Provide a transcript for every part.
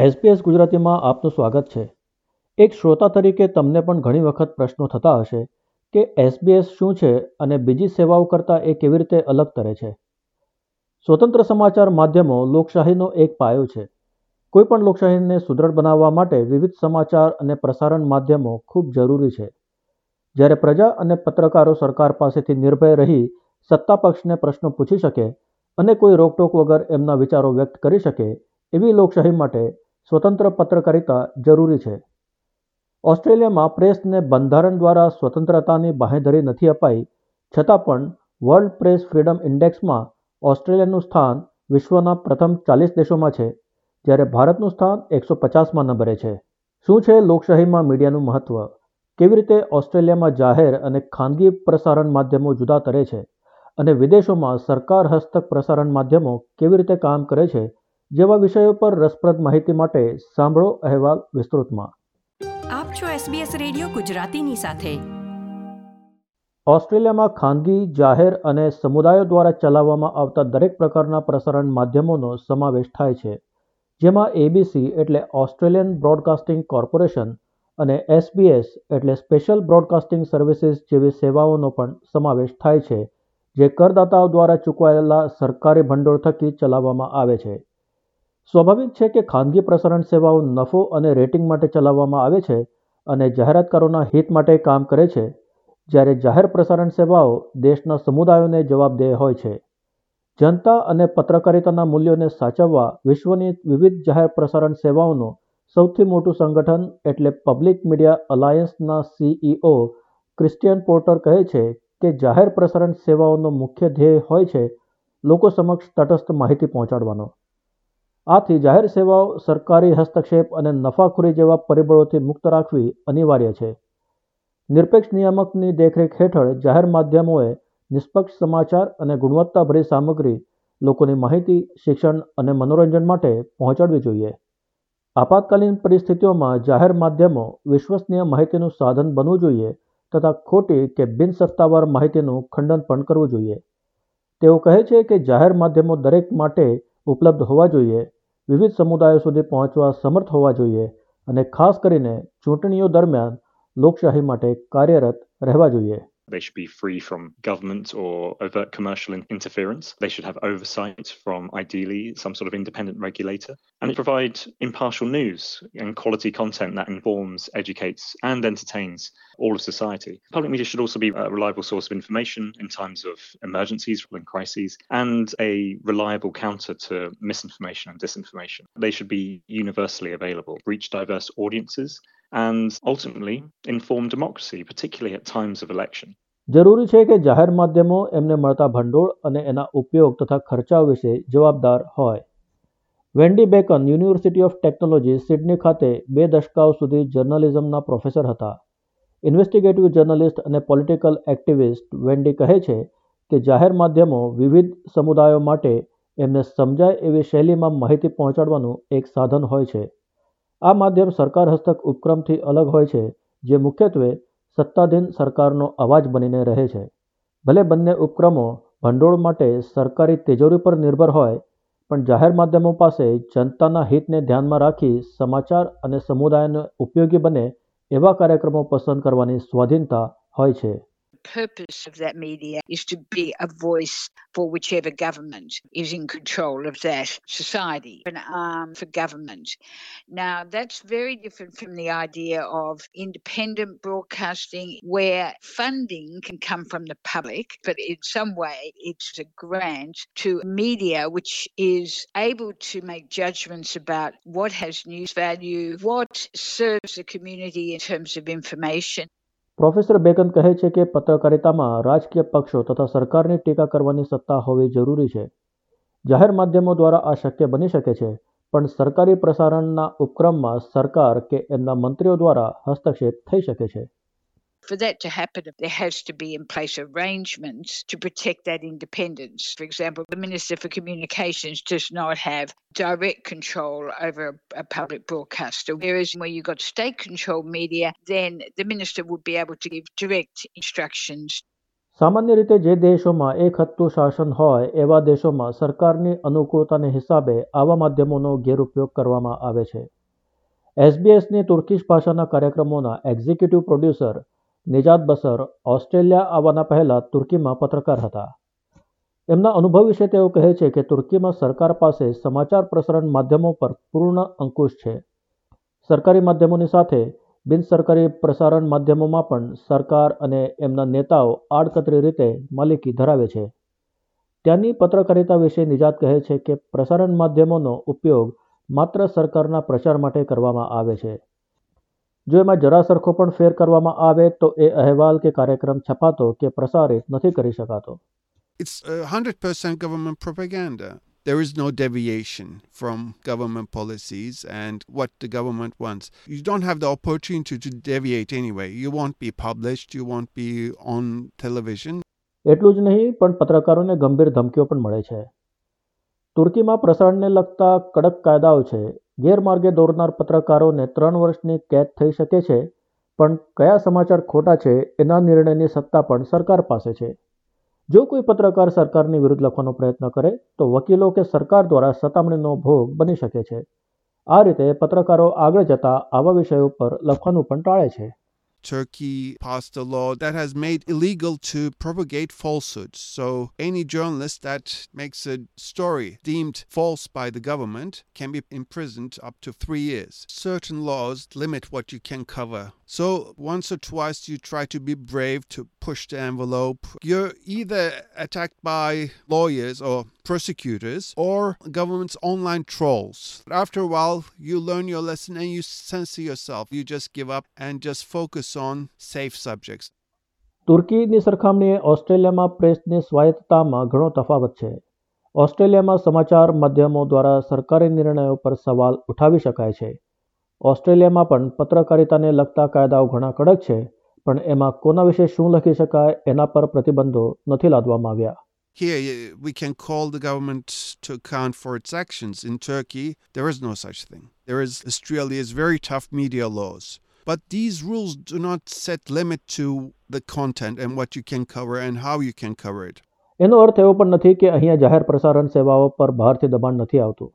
SBS ગુજરાતીમાં આપનું સ્વાગત છે. એક શ્રોતા તરીકે તમને પણ ઘણી વખત પ્રશ્નો થતા હશે કે એસબીએસ શું છે અને બીજી સેવાઓ કરતાં એ કેવી રીતે અલગ તરે છે? સ્વતંત્ર સમાચાર માધ્યમો લોકશાહીનો એક પાયો છે. કોઈ પણ લોકશાહીને સુદૃઢ બનાવવા માટે વિવિધ સમાચાર અને પ્રસારણ માધ્યમો ખૂબ જરૂરી છે. જ્યારે પ્રજા અને પત્રકારો સરકાર પાસેથી નિર્ભય રહી સત્તા પક્ષને પ્રશ્નો પૂછી શકે અને કોઈ રોકટોક વગર એમના વિચારો વ્યક્ત કરી શકે એવી લોકશાહી માટે સ્વતંત્ર પત્રકારિતા જરૂરી છે. ઓસ્ટ્રેલિયામાં પ્રેસને બંધારણ દ્વારા સ્વતંત્રતાની બાંહેધરી નથી અપાઈ, છતાં પણ વર્લ્ડ પ્રેસ ફ્રીડમ ઇન્ડેક્સમાં ઓસ્ટ્રેલિયાનું સ્થાન વિશ્વના પ્રથમ ચાલીસ દેશોમાં છે, જ્યારે ભારતનું સ્થાન એકસો પચાસમાં નંબરે છે. શું છે લોકશાહીમાં મીડિયાનું મહત્વ? કેવી રીતે ઓસ્ટ્રેલિયામાં જાહેર અને ખાનગી પ્રસારણ માધ્યમો જુદા તરે છે? અને વિદેશોમાં સરકાર હસ્તક પ્રસારણ માધ્યમો કેવી રીતે કામ કરે છે? જેવા વિષયો પર રસપ્રદ માહિતી માટે સાંભળો અહેવાલ વિસ્તૃતમાં. આપ છો SBS રેડિયો ગુજરાતીની સાથે. ઓસ્ટ્રેલિયામાં ખાનગી જાહેર અને સમુદાયો દ્વારા ચલાવવામાં આવતા દરેક પ્રકારના પ્રસારણ માધ્યમોનો સમાવેશ થાય છે જેમાં એબીસી એટલે ઓસ્ટ્રેલિયન બ્રોડકાસ્ટિંગ કોર્પોરેશન અને એસબીએસ એટલે સ્પેશિયલ બ્રોડકાસ્ટિંગ સર્વિસીસ જેવી સેવાઓનો પણ સમાવેશ થાય છે જે કરદાતાઓ દ્વારા ચૂકવાયેલા સરકારી ભંડોળ થકી ચલાવવામાં આવે છે. સ્વાભાવિક છે કે ખાનગી પ્રસારણ સેવાઓ નફો અને રેટિંગ માટે ચલાવવામાં આવે છે અને જાહેરાતકારોના હિત માટે કામ કરે છે, જ્યારે જાહેર પ્રસારણ સેવાઓ દેશના સમુદાયોને જવાબદેહ હોય છે. જનતા અને પત્રકારિતાના મૂલ્યોને સાચવવા વિશ્વની વિવિધ જાહેર પ્રસારણ સેવાઓનું સૌથી મોટું સંગઠન એટલે પબ્લિક મીડિયા અલાયન્સના સીઈઓ ક્રિસ્ટિયન પોર્ટર કહે છે કે જાહેર પ્રસારણ સેવાઓનો મુખ્ય ધ્યેય હોય છે લોકો સમક્ષ તટસ્થ માહિતી પહોંચાડવાનો. આથી જાહેર સેવાઓ સરકારી હસ્તક્ષેપ અને નફાખોરી જેવા પરિબળોથી મુક્ત રાખવી અનિવાર્ય છે. નિરપેક્ષ નિયામકની દેખરેખ હેઠળ જાહેર માધ્યમોએ નિષ્પક્ષ સમાચાર અને ગુણવત્તાભરી સામગ્રી લોકોની માહિતી, શિક્ષણ અને મનોરંજન માટે પહોંચાડવી જોઈએ. આપાતકાલીન પરિસ્થિતિઓમાં જાહેર માધ્યમો વિશ્વસનીય માહિતીનું સાધન બનવું જોઈએ તથા ખોટી કે બિનસત્તાવાર માહિતીનું ખંડન પણ કરવું જોઈએ. તેઓ કહે છે કે જાહેર માધ્યમો દરેક માટે ઉપલબ્ધ હોવા જોઈએ વિવિધ સમુદાયો સુધી પહોંચવા સમર્થ હોવા જોઈએ અને ખાસ કરીને ચૂંટણીઓ દરમિયાન લોકશાહી માટે કાર્યરત રહેવા જોઈએ. They should be free from government or overt commercial interference. They should have oversight from ideally some sort of independent regulator. And it provides impartial news and quality content that informs, educates, and entertains all of society. Public media should also be a reliable source of information in times of emergencies and crises, and a reliable counter to misinformation and disinformation. They should be universally available, reach diverse audiences, and ultimately inform democracy, particularly at times of election. જરૂરી છે કે જાહેર માધ્યમો એમને મળતા ભંડોળ અને એના ઉપયોગ તથા ખર્ચા વિશે જવાબદાર હોય. Wendy Bacon University of Technology Sydney ખાતે બે દશકાઓ સુધી જર્નલિઝમના પ્રોફેસર હતા. ઇન્વેસ્ટિગેટિવ જર્નલિસ્ટ અને પોલિટિકલ એક્ટિવિસ્ટ વેન્ડી કહે છે કે જાહેર માધ્યમો વિવિધ સમુદાયો માટે એમને સમજાય એવી શૈલીમાં માહિતી પહોંચાડવાનું એક સાધન હોય છે. આ માધ્યમ સરકાર હસ્તક ઉપક્રમથી અલગ હોય છે, જે મુખ્યત્વે સત્તાધીન સરકારનો અવાજ બનીને રહે છે. ભલે બંને ઉપક્રમો ભંડોળ માટે સરકારી તિજોરી પર નિર્ભર હોય, પણ જાહેર માધ્યમો પાસે જનતાના હિતને ધ્યાનમાં રાખી સમાચાર અને સમુદાયને ઉપયોગી બને એવા કાર્યક્રમો પસંદ કરવાની સ્વાધીનતા હોય છે. Purpose of that media is to be a voice for whichever government is in control of that society, an arm for government. Now, that's very different from the idea of independent broadcasting, where funding can come from the public, but in some way it's a grant to media which is able to make judgments about what has news value, what serves the community in terms of information. Professor Bacon કહે છે કે પત્રકારિતામાં રાજકીય પક્ષો તથા સરકારની ટીકા કરવાની સત્તા હોવી જરૂરી છે. જાહેર માધ્યમો દ્વારા આ શક્ય બની શકે છે, પણ સરકારી પ્રસારણના ઉપક્રમમાં સરકાર કે એમના મંત્રીઓ દ્વારા હસ્તક્ષેપ થઈ શકે છે. For that to happen, there has to be in place arrangements to protect that independence. For example, the Minister for Communications does not have direct control over a, a public broadcaster, whereas where you've got state controlled media, then the Minister would be able to give direct instructions સામાન્ય રીતે જે દેશોમાં એક હત્તું શાસન હોય એવા દેશોમાં સરકારની અનુકૂળતાને હિસાબે આવા માધ્યમોનો ગેરઉપયોગ કરવામાં આવે છે એસબીએસની તુર્કીશ ભાષાના કાર્યક્રમોના executive producer Nijat Basar Australia આવવાના પહેલાં તુર્કીમાં પત્રકાર હતા. એમના અનુભવ વિશે તેઓ કહે છે કે તુર્કીમાં સરકાર પાસે સમાચાર પ્રસારણ માધ્યમો પર પૂર્ણ અંકુશ છે. સરકારી માધ્યમોની સાથે બિનસરકારી પ્રસારણ માધ્યમોમાં પણ સરકાર અને એમના નેતાઓ આડકતરી રીતે માલિકી ધરાવે છે. ત્યાંની પત્રકારિતા વિશે નિજાત કહે છે કે પ્રસારણ માધ્યમોનો ઉપયોગ માત્ર સરકારના પ્રચાર માટે કરવામાં આવે છે. જો એમાં જરા સરખો પણ ફેર કરવામાં આવે તો એ અહેવાલ કે કાર્યક્રમ છપાતો કે પ્રસારિત નથી કરી શકાતો It's uh, 100% government propaganda. There is no deviation from government policies and what the government wants. You don't have the opportunity to deviate anyway. You won't be published, you won't be on television. એટલું જ નહીં પણ પત્રકારોને ગંભીર ધમકીઓ પણ મળે છે તુર્કીમાં પ્રસારણને લગતા કડક કાયદાઓ છે ગેરમાર્ગે દોરનાર પત્રકારોને ત્રણ વર્ષની કેદ થઈ શકે છે, પણ કયા સમાચાર ખોટા છે એના નિર્ણયની સત્તા પણ સરકાર પાસે છે. જો કોઈ પત્રકાર સરકારની વિરુદ્ધ લખવાનો પ્રયત્ન કરે, તો વકીલો કે સરકાર દ્વારા સતામણીનો ભોગ બની શકે છે. આ રીતે પત્રકારો આગળ જતા આવા વિષયો પર લખવાનું પણ ટાળે છે. Turkey passed a law that has made illegal to propagate falsehoods. So any journalist that makes a story deemed false by the government can be imprisoned up to three years. Certain laws limit what you can cover. So once or twice you try to be brave to push the envelope. You're either attacked by lawyers or prosecutors or government's online trolls. After a while, you learn your lesson and you censor yourself. You just give up and just focus on safe subjects. તુર્કીની સરખામણીએ ઓસ્ટ્રેલિયામાં પ્રેસની સ્વાયત્તતામાં ઘણો તફાવત છે ઓસ્ટ્રેલિયામાં સમાચાર માધ્યમો દ્વારા સરકારી નિર્ણયો પર સવાલ ઉઠાવી શકાય છે ઓસ્ટ્રેલિયામાં પણ પત્રકારિતાને લગતા કાયદાઓ ઘણા કડક છે પણ એમાં કોના વિશે શું લખી શકાય એના પર પ્રતિબંધો નથી લાદવામાં આવ્યા Here, we can call the government to account for its actions. In Turkey, there is no such thing. There is Australia's very tough media laws. But these rules do not set limit to the content and what you can cover and how you can cover it. એનો અર્થ એવો પણ નથી કે અહીંયા જાહેર પ્રસારણ સેવાઓ પર બહારથી દબાણ નથી આવતું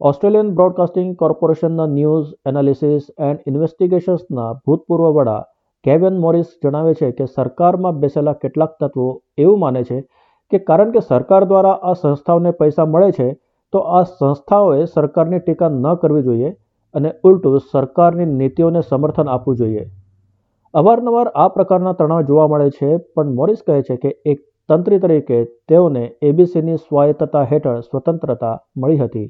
ઓસ્ટ્રેલિયન બ્રોડકાસ્ટિંગ કોર્પોરેશનના ન્યૂઝ એનાલિસિસ એન્ડ ઇન્વેસ્ટિગેશન્સના ભૂતપૂર્વ વડા કેવેન મોરિસ જણાવે છે કે સરકારમાં બેસેલા કેટલાક તત્વો એવું માને છે કે કારણ કે સરકાર દ્વારા આ સંસ્થાઓને પૈસા મળે છે, તો આ સંસ્થાઓએ સરકારની ટીકા ન કરવી જોઈએ અને ઉલટું સરકારની નીતિઓને સમર્થન આપવું જોઈએ. અવારનવાર આ પ્રકારના તણાવ જોવા મળે છે, પણ મોરિસ કહે છે કે એક તંત્રી તરીકે તેઓને એબીસીની સ્વાયત્તતા હેઠળ સ્વતંત્રતા મળી હતી.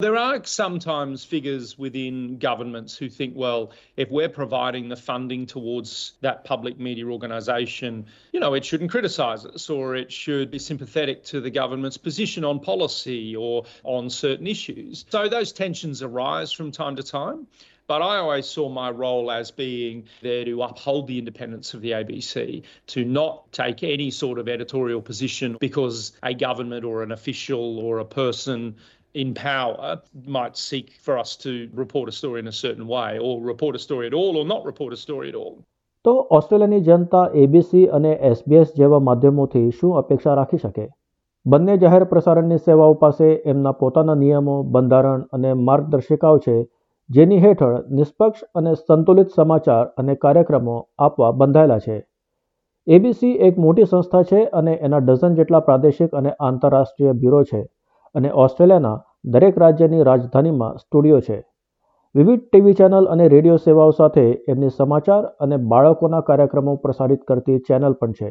There are sometimes figures within governments who think, well, if we're providing the funding towards that public media organisation, you know, it shouldn't criticise us or it should be sympathetic to the government's position on policy or on certain issues. So those tensions arise from time to time. But I always saw my role as being there to uphold the independence of the ABC, to not take any sort of editorial position because a government or an official or a person in power might seek for us to report a story in a certain way or report a story at all or not report a story at all. તો ઓસ્ટ્રેલિયાની જનતા ABC અને SBS જેવા માધ્યમોથી શું અપેક્ષા રાખી શકે બંને જાહેર પ્રસારણની સેવાઓ પાસે એમના પોતાના નિયમો, બંધારણ અને માર્ગદર્શિકાઓ છે, જેની હેઠળ નિષ્પક્ષ અને સંતુલિત સમાચાર અને કાર્યક્રમો આપવા બંધાયેલા છે એબીસી એક મોટી સંસ્થા છે અને એના ડઝન જેટલા પ્રાદેશિક અને આંતરરાષ્ટ્રીય બ્યુરો છે અને ઓસ્ટ્રેલિયાના દરેક રાજ્યની રાજધાનીમાં સ્ટુડિયો છે. વિવિધ ટીવી ચેનલ અને રેડિયો સેવાઓ સાથે એમની સમાચાર અને બાળકોના કાર્યક્રમો પ્રસારિત કરતી ચેનલ પણ છે.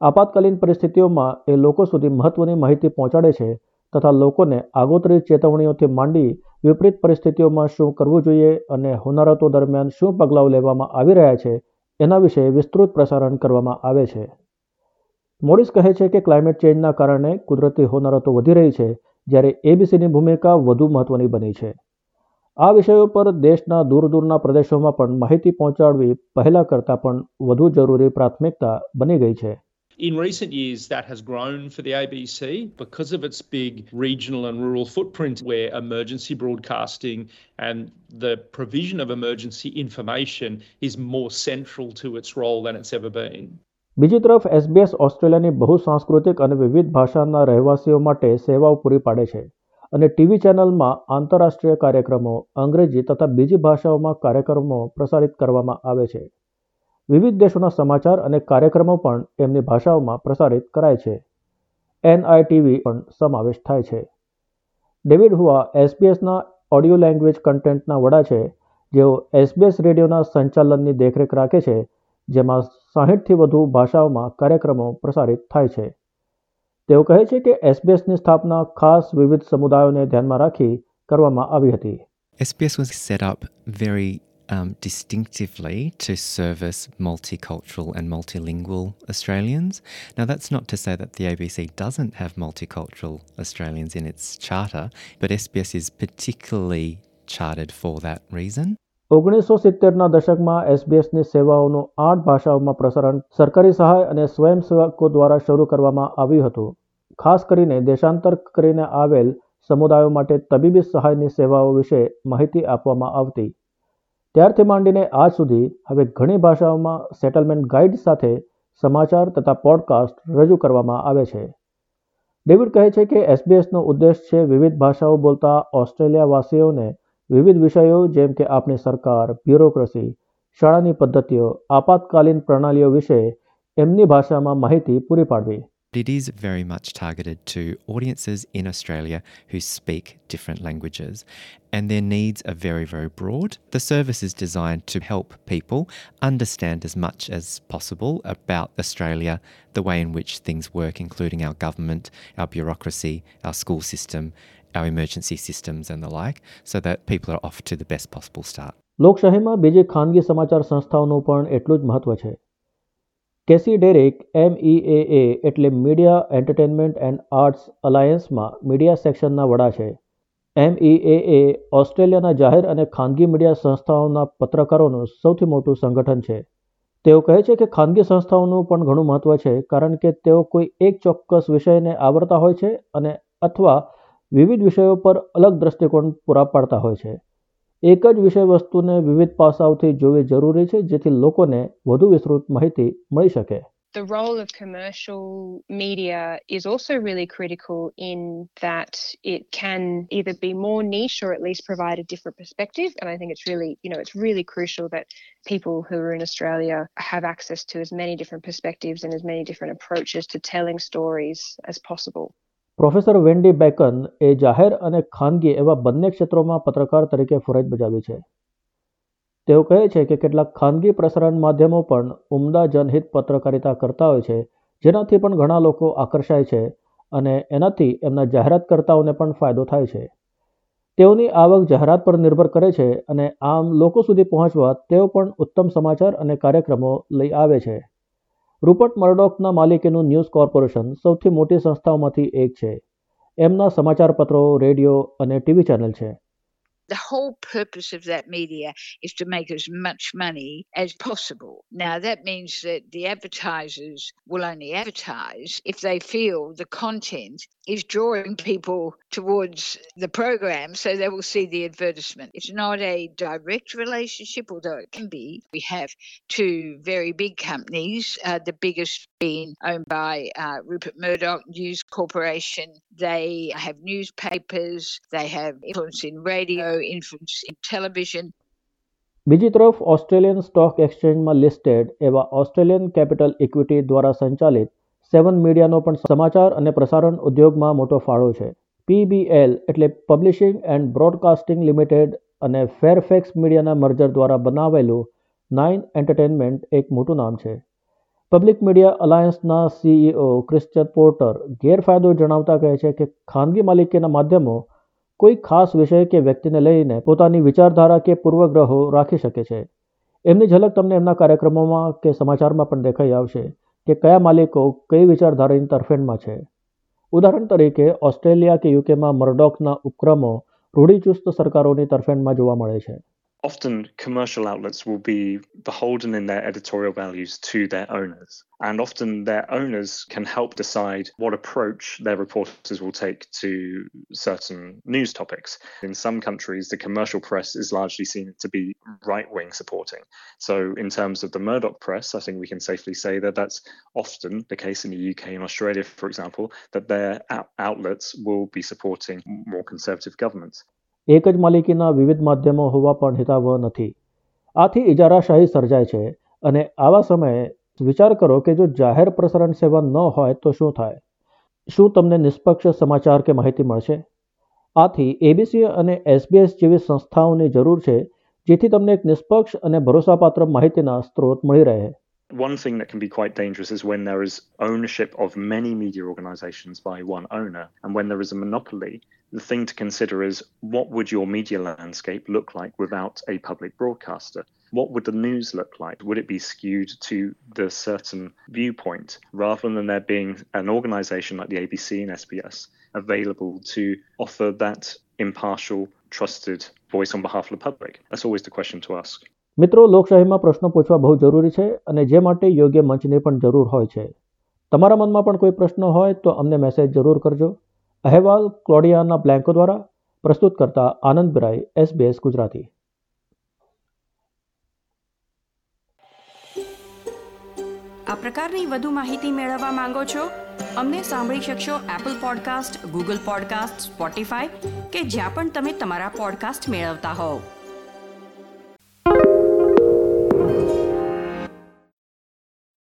આપાતકાલીન પરિસ્થિતિઓમાં એ લોકો સુધી મહત્વની માહિતી પહોંચાડે છે તથા લોકોને આગોતરી ચેતવણીઓથી માંડી વિપરીત પરિસ્થિતિઓમાં શું કરવું જોઈએ અને હોનારતો દરમિયાન શું પગલાઓ લેવામાં આવી રહ્યા છે એના વિશે વિસ્તૃત પ્રસારણ કરવામાં આવે છે. મોરિસ કહે છે કે ક્લાઇમેટ ચેન્જના કારણે કુદરતી હોનારતો વધી રહી છે જ્યારે એબીસીની ભૂમિકા વધુ મહત્વની બની છે આ વિષયો પર દેશના દૂર દૂરના પ્રદેશોમાં પણ માહિતી પહોંચાડવી પહેલા કરતાં પણ વધુ જરૂરી પ્રાથમિકતા બની ગઈ છે In recent years, that has grown for the ABC because of its big regional and rural footprint, where emergency broadcasting and the provision of emergency information is more central to its role than it's ever been. બીજી તરફ SBS ઓસ્ટ્રેલિયાની બહુ સાંસ્કૃતિક અને વિવિધ ભાષાના રહેવાસીઓ માટે સેવાઓ પૂરી પાડે છે અને ટીવી ચેનલમાં આંતરરાષ્ટ્રીય કાર્યક્રમો, અંગ્રેજી તથા બીજી ભાષાઓમાં કાર્યક્રમો પ્રસારિત કરવામાં આવે છે. વિવિધ દેશોના સમાચાર અને કાર્યક્રમો પણ એમની ભાષાઓમાં પ્રસારિત કરાય છે. એનઆઈટીવી પણ સમાવેશ થાય છે. ડેવિડ હુઆ એસબીએસના ઓડિયો લેંગ્વેજ કન્ટેન્ટના વડા છે. જેઓ એસબીએસ રેડિયોના સંચાલનની દેખરેખ રાખે છે જેમાં સાહીઠથી વધુ ભાષાઓમાં કાર્યક્રમો પ્રસારિત થાય છે તેઓ કહે છે કે એસબીએસની સ્થાપના ખાસ વિવિધ સમુદાયોને ધ્યાનમાં રાખી કરવામાં આવી હતી SBS was set up very um, distinctively to service multicultural and multilingual Australians. Now, that's not to say that the ABC doesn't have multicultural Australians in its charter, but SBS is particularly chartered for that reason. ઓગણીસો સિત્તેરના દશકમાં એસબીએસની સેવાઓનું આઠ ભાષાઓમાં પ્રસારણ સરકારી સહાય અને સ્વયંસેવકો દ્વારા શરૂ કરવામાં આવ્યું હતું. ખાસ કરીને દેશાંતર કરીને આવેલ સમુદાયો માટે તબીબી સહાયની સેવાઓ વિશે માહિતી આપવામાં આવતી. ત્યારથી માંડીને આજ સુધી હવે ઘણી ભાષાઓમાં સેટલમેન્ટ ગાઈડ સાથે સમાચાર તથા પોડકાસ્ટ રજૂ કરવામાં આવે છે. ડેવિડ કહે છે કે એસબીએસનો ઉદ્દેશ છે વિવિધ ભાષાઓ બોલતા ઓસ્ટ્રેલિયાવાસીઓને વિવિધ વિષયો જેમ કે આપણી સરકાર બ્યુરોક્રસી શાળાની પદ્ધતિઓ આપાતકાલીન પ્રણાલીઓ વિશે એમની ભાષામાં માહિતી પૂરી પાડવી It is very much targeted to audiences in Australia who speak different languages, and their needs are very, very broad. The service is designed to help people understand as much as possible about Australia, the way in which things work, including our government, our bureaucracy, our school system, our emergency systems, and the like, so that people are off to the best possible start. લોકશાહીમાં બીજી ખાનગી સમાચાર સંસ્થાઓનું પણ એટલું જ મહત્વ છે. Casey Derek MEAA એટલે media entertainment and arts અલાયન્સમાં મીડિયા સેક્શનના વડા છે. એમઈએએ ઓસ્ટ્રેલિયાના જાહેર અને ખાનગી મીડિયા સંસ્થાઓના પત્રકારોનું સૌથી મોટું સંગઠન છે. તેઓ કહે છે કે ખાનગી સંસ્થાઓનું પણ ઘણું મહત્વ છે કારણ કે તેઓ કોઈ એક ચોક્કસ વિષયને આવરતા હોય છે અને અથવા વિવિધ વિષયો પર અલગ દ્રષ્ટિકોણ પૂરા પાડતા હોય છે એક જ વિષય વસ્તુને વિવિધ પાસાઓથી જોવી જરૂરી છે જેથી લોકોને વધુ વિસ્તૃત માહિતી મળી શકે The role of commercial media is also really critical in that it can either be more niche or at least provide a different perspective. And I think it's really, you know, it's really crucial that people who are in Australia have access to as many different perspectives and as many different approaches to telling stories as possible. Professor Wendy Bacon એ જાહેર અને ખાનગી એવા બંને ક્ષેત્રોમાં પત્રકાર તરીકે ફરજ બજાવી છે. તેઓ કહે છે કે કેટલાક ખાનગી પ્રસારણ માધ્યમો પણ ઉમદા જનહિત પત્રકારિતા કરતા હોય છે, જેનાથી પણ ઘણા લોકો આકર્ષાય છે અને એનાથી એમના જાહેરાતકર્તાઓને પણ ફાયદો થાય છે. તેઓની આવક જાહેરાત પર નિર્ભર કરે છે અને આમ લોકો સુધી પહોંચવા તેઓ પણ ઉત્તમ સમાચાર અને કાર્યક્રમો લઈ આવે છે. રૂપર્ટ મર્ડોકના માલિકીનું ન્યૂઝ કોર્પોરેશન સૌથી મોટી સંસ્થાઓમાંથી એક છે. એમના સમાચારપત્રો, રેડિયો અને ટીવી ચેનલ છે. The whole purpose of that media is to make as much money as possible. Now, that means that the advertisers will only advertise if they feel the content is drawing people towards the program, so they will see the advertisement. It's not a direct relationship, although it can be. We have two very big companies, uh, the biggest being owned by uh, Rupert Murdoch News Corporation. They have newspapers, they have influence in radio, influence in television. બીજી તરફ Australian stock એક્સચેન્જમાં listed એવા Australian capital equity દ્વારા સંચાલિત સેવન મીડિયાનો પણ સમાચાર અને પ્રસારણ ઉદ્યોગમાં મોટો ફાળો છે પીબીએલ એટલે પબ્લિશિંગ એન્ડ બ્રોડકાસ્ટિંગ લિમિટેડ અને ફેરફેક્સ મીડિયાના મર્જર દ્વારા બનાવેલું નાઇન એન્ટરટેનમેન્ટ એક મોટું નામ છે પબ્લિક મીડિયા અલાયન્સના સીઈઓ ક્રિશ્ચન પોર્ટર ગેરફાયદો જણાવતા કહે છે કે ખાનગી માલિકીના માધ્યમો કોઈ ખાસ વિષય કે વ્યક્તિને લઈને પોતાની વિચારધારા કે પૂર્વગ્રહો રાખી શકે છે. એમની ઝલક તમને એમના કાર્યક્રમોમાં કે સમાચારમાં પણ દેખાઈ આવશે કે કયા માલિકો કઈ વિચારધારાની તરફેણમાં છે. ઉદાહરણ તરીકે, ઓસ્ટ્રેલિયા કે યુકેમાં મર્ડોકના ઉપક્રમો રૂઢિચુસ્ત સરકારોની તરફેણમાં જોવા મળે છે. Often commercial outlets will be beholden in their editorial values to their owners. And often their owners can help decide what approach their reporters will take to certain news topics. In some countries, the commercial press is largely seen to be right wing supporting. So, in terms of the Murdoch press, I think we can safely say that that's often the case in the UK and Australia, for example, that their outlets will be supporting more conservative governments. એક જ માલિકીના વિવિધ માધ્યમો હોવા પણ હિતાવહ નથી. આથી ઇજારાશાહી સર્જાય છે અને આવા સમયે વિચાર કરો કે જો જાહેર પ્રસારણ સેવા ન હોય તો શું થાય? શું તમને નિષ્પક્ષ સમાચાર કે માહિતી મળશે? આથી એબીસી અને એસબીએસ જેવી સંસ્થાઓની જરૂર છે, જેથી તમને એક નિષ્પક્ષ અને ભરોસાપાત્ર માહિતીના સ્ત્રોત મળી રહે. One thing that can be quite dangerous is when there is ownership of many media organizations by one owner. And when there is a monopoly, the thing to consider is what would your media landscape look like without a public broadcaster? What would the news look like? Would it be skewed to the certain viewpoint rather than there being an organization like the ABC and SBS available to offer that impartial, trusted voice on behalf of the public? That's always the question to ask. મિત્રો, લોકશાહીમાં પ્રશ્નો પૂછવા બહુ જરૂરી છે અને જે માટે યોગ્ય મંચની પણ જરૂર હોય છે. તમારા મનમાં પણ કોઈ પ્રશ્ન હોય તો અમને મેસેજ જરૂર કરજો. અહેવાલ ક્લોડિયાના બ્લેન્કો દ્વારા પ્રસ્તુત કરતા આનંદ બિરાઈ એસબીએસ ગુજરાતી. આ પ્રકારની વધુ માહિતી મેળવવા માંગો છો? અમને સાંભળી શકશો Apple podcast Google podcast Spotify કે જ્યાં પણ તમે તમારા પોડકાસ્ટ મેળવતા હોવ.